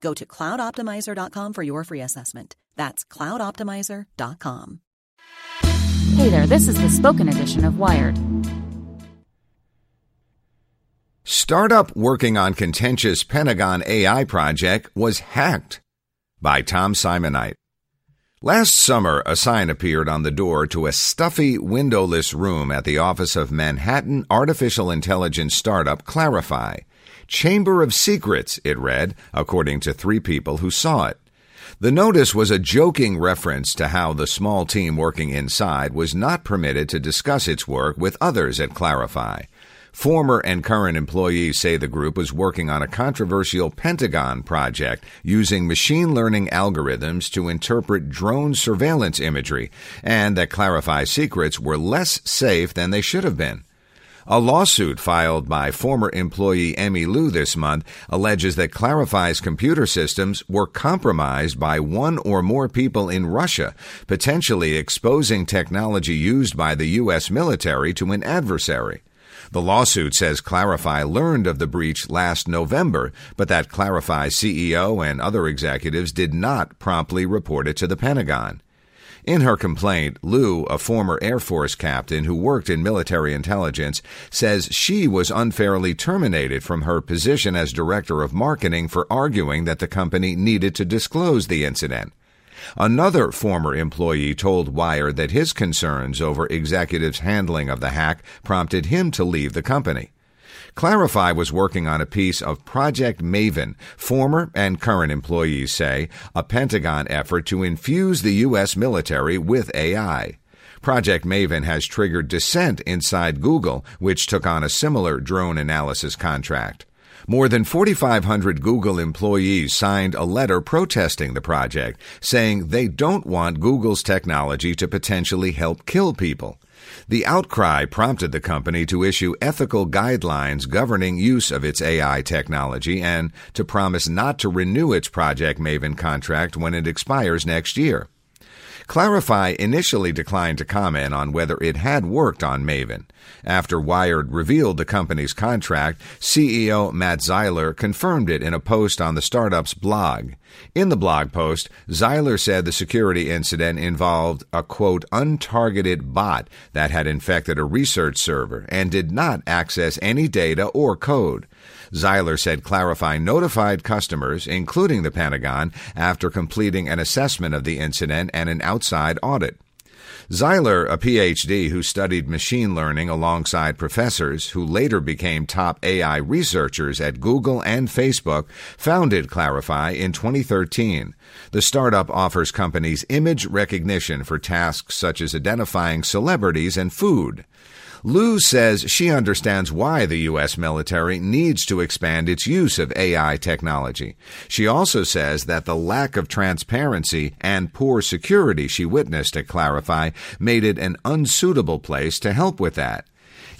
Go to cloudoptimizer.com for your free assessment. That's cloudoptimizer.com. Hey there, this is the spoken edition of Wired. Startup working on contentious Pentagon AI project was hacked by Tom Simonite. Last summer, a sign appeared on the door to a stuffy, windowless room at the office of Manhattan artificial intelligence startup Clarifai. Chamber of Secrets, it read, according to three people who saw it. The notice was a joking reference to how the small team working inside was not permitted to discuss its work with others at Clarifai. Former and current employees say the group was working on a controversial Pentagon project using machine learning algorithms to interpret drone surveillance imagery, and that Clarifai secrets were less safe than they should have been. A lawsuit filed by former employee Emmy Liu this month alleges that Clarifai's computer systems were compromised by one or more people in Russia, potentially exposing technology used by the U.S. military to an adversary. The lawsuit says Clarifai learned of the breach last November, but that Clarifai CEO and other executives did not promptly report it to the Pentagon. In her complaint, Liu, a former Air Force captain who worked in military intelligence, says she was unfairly terminated from her position as director of marketing for arguing that the company needed to disclose the incident. Another former employee told Wired that his concerns over executives' handling of the hack prompted him to leave the company. Clarifai was working on a piece of Project Maven, former and current employees say, a Pentagon effort to infuse the U.S. military with AI. Project Maven has triggered dissent inside Google, which took on a similar drone analysis contract. More than 4,500 Google employees signed a letter protesting the project, saying they don't want Google's technology to potentially help kill people. The outcry prompted the company to issue ethical guidelines governing use of its AI technology and to promise not to renew its Project Maven contract when it expires next year. Clarifai initially declined to comment on whether it had worked on Maven. After Wired revealed the company's contract, CEO Matt Zeiler confirmed it in a post on the startup's blog. In the blog post, Zeiler said the security incident involved a quote, untargeted bot that had infected a research server and did not access any data or code. Zeiler said Clarifai notified customers, including the Pentagon, after completing an assessment of the incident and an outside audit. Zeiler, a PhD who studied machine learning alongside professors who later became top AI researchers at Google and Facebook, founded Clarifai in 2013. The startup offers companies image recognition for tasks such as identifying celebrities and food. Liu says she understands why the U.S. military needs to expand its use of AI technology. She also says that the lack of transparency and poor security she witnessed at Clarifai made it an unsuitable place to help with that.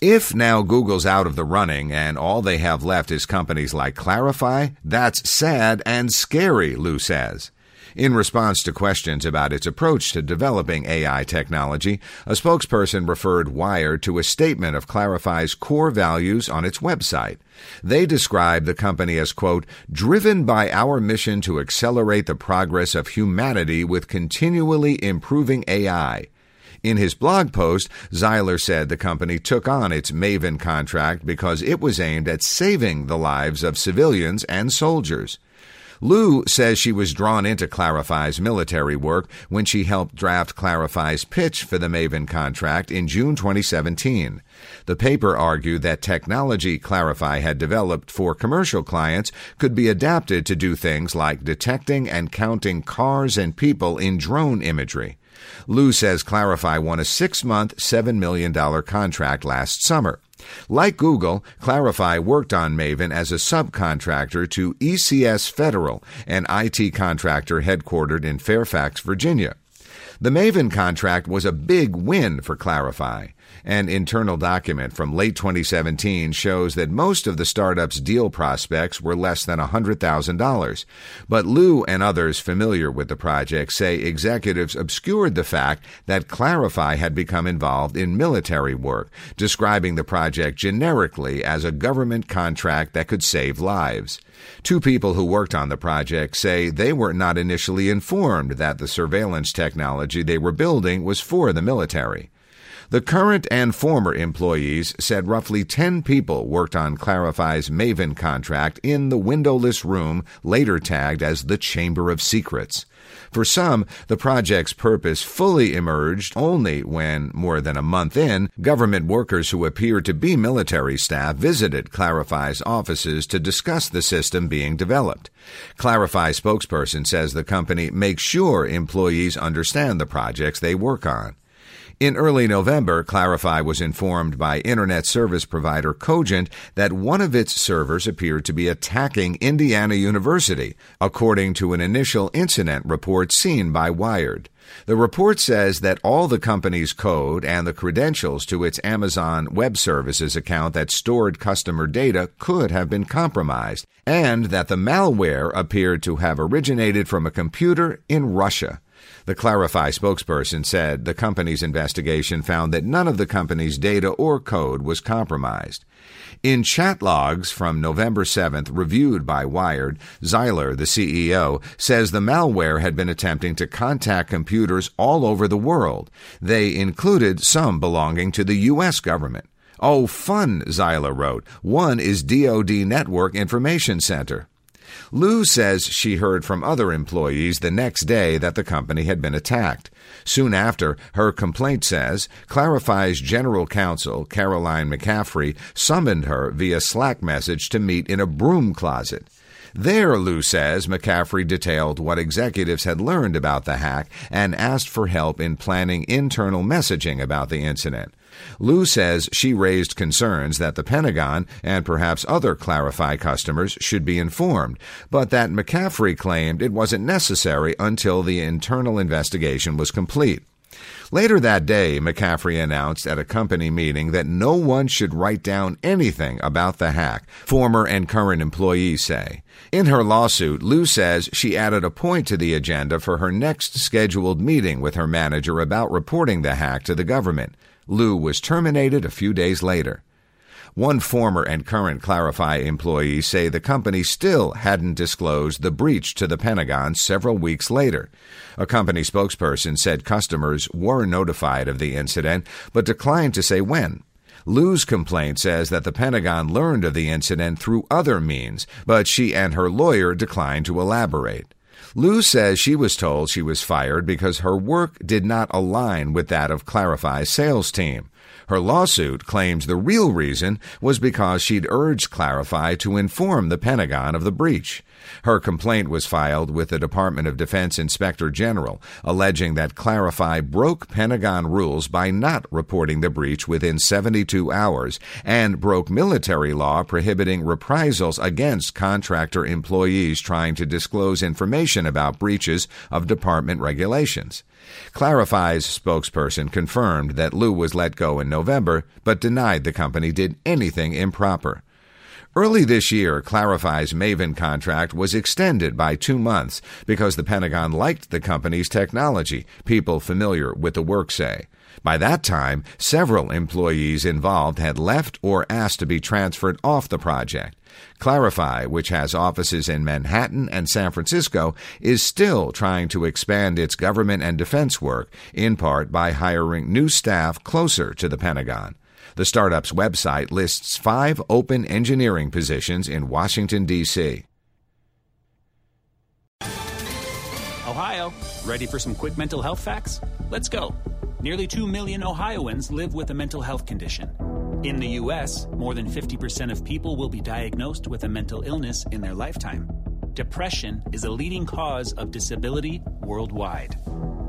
If now Google's out of the running and all they have left is companies like Clarifai, that's sad and scary, Liu says. In response to questions about its approach to developing AI technology, a spokesperson referred Wired to a statement of Clarifai's core values on its website. They describe the company as, quote, driven by our mission to accelerate the progress of humanity with continually improving AI. In his blog post, Zeiler said the company took on its Maven contract because it was aimed at saving the lives of civilians and soldiers. Liu says she was drawn into Clarifai's military work when she helped draft Clarifai's pitch for the Maven contract in June 2017. The paper argued that technology Clarifai had developed for commercial clients could be adapted to do things like detecting and counting cars and people in drone imagery. Liu says Clarifai won a six month, $7 million contract last summer. Like Google, Clarifai worked on Maven as a subcontractor to ECS Federal, an IT contractor headquartered in Fairfax, Virginia. The Maven contract was a big win for Clarifai. An internal document from late 2017 shows that most of the startup's deal prospects were less than $100,000. But Liu and others familiar with the project say executives obscured the fact that Clarifai had become involved in military work, describing the project generically as a government contract that could save lives. Two people who worked on the project say they were not initially informed that the surveillance technology they were building was for the military. The current and former employees said roughly 10 people worked on Clarifai's Maven contract in the windowless room, later tagged as the Chamber of Secrets. For some, the project's purpose fully emerged only when, more than a month in, government workers who appeared to be military staff visited Clarifai's offices to discuss the system being developed. Clarifai spokesperson says the company makes sure employees understand the projects they work on. In early November, Clarifai was informed by internet service provider Cogent that one of its servers appeared to be attacking Indiana University, according to an initial incident report seen by Wired. The report says that all the company's code and the credentials to its Amazon Web Services account that stored customer data could have been compromised, and that the malware appeared to have originated from a computer in Russia. The Clarifai spokesperson said the company's investigation found that none of the company's data or code was compromised. In chat logs from November 7th, reviewed by Wired, Zeiler, the CEO, says the malware had been attempting to contact computers all over the world. They included some belonging to the U.S. government. Oh, fun, Zeiler wrote. One is DoD Network Information Center. Liu says she heard from other employees the next day that the company had been attacked. Soon after, her complaint says Clarifai's general counsel, Caroline McCaffrey, summoned her via Slack message to meet in a broom closet. There, Liu says, McCaffrey detailed what executives had learned about the hack and asked for help in planning internal messaging about the incident. Liu says she raised concerns that the Pentagon and perhaps other Clarifai customers should be informed, but that McCaffrey claimed it wasn't necessary until the internal investigation was complete. Later that day, McCaffrey announced at a company meeting that no one should write down anything about the hack, former and current employees say. In her lawsuit, Liu says she added a point to the agenda for her next scheduled meeting with her manager about reporting the hack to the government. Liu was terminated a few days later. One former and current Clarifai employee say the company still hadn't disclosed the breach to the Pentagon several weeks later. A company spokesperson said customers were notified of the incident, but declined to say when. Liu's complaint says that the Pentagon learned of the incident through other means, but she and her lawyer declined to elaborate. Liu says she was told she was fired because her work did not align with that of Clarifai's sales team. Her lawsuit claims the real reason was because she'd urged Clarifai to inform the Pentagon of the breach. Her complaint was filed with the Department of Defense Inspector General, alleging that Clarifai broke Pentagon rules by not reporting the breach within 72 hours and broke military law prohibiting reprisals against contractor employees trying to disclose information about breaches of department regulations. Clarifai's spokesperson confirmed that Liu was let go in November, but denied the company did anything improper. Early this year, Clarifai's Maven contract was extended by two months because the Pentagon liked the company's technology, people familiar with the work say. By that time, several employees involved had left or asked to be transferred off the project. Clarifai, which has offices in Manhattan and San Francisco, is still trying to expand its government and defense work, in part by hiring new staff closer to the Pentagon. The startup's website lists five open engineering positions in Washington, D.C. Ohio, ready for some quick mental health facts? Let's go. Nearly 2 million Ohioans live with a mental health condition. In the U.S., more than 50% of people will be diagnosed with a mental illness in their lifetime. Depression is a leading cause of disability worldwide.